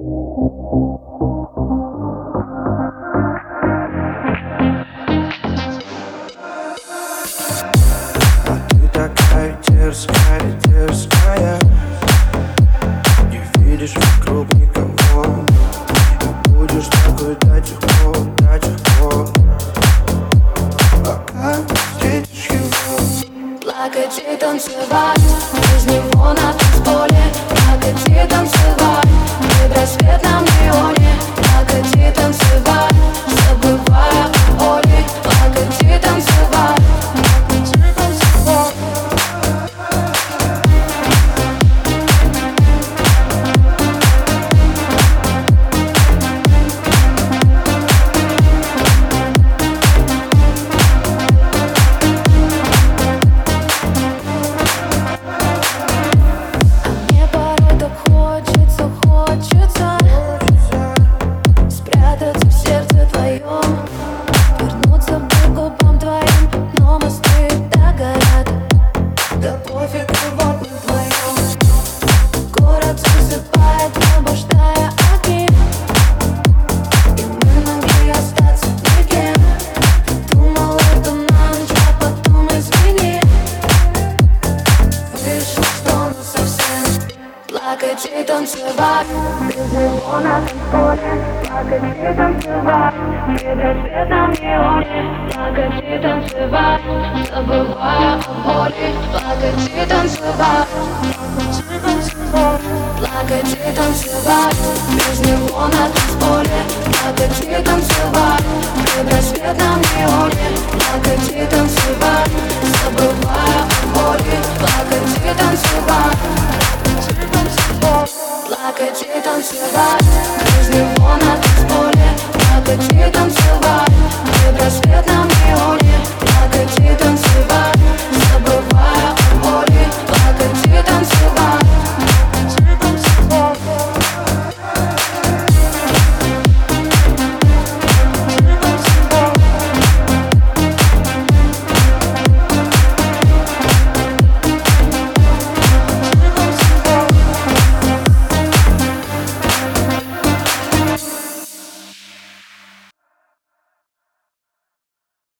Ты такая дерзкая, дерзкая. Не видишь вокруг никого. И танцевать Без него на танцполе. Плакать и танцевать засыпает, небо ждая огни И мы могли остаться никем Думал, это ночь, а потом извини. Вышло, что ну совсем Плакать и танцевать. Без него на танцполе Плакать и танцевать. В предрассветном неоне Плакать и танцевать. Забывая о боли Плакать и танцевать Плакать и танцевать Без него на танцполе Плакать и танцевать В предрассветном неоне Плакать и танцевать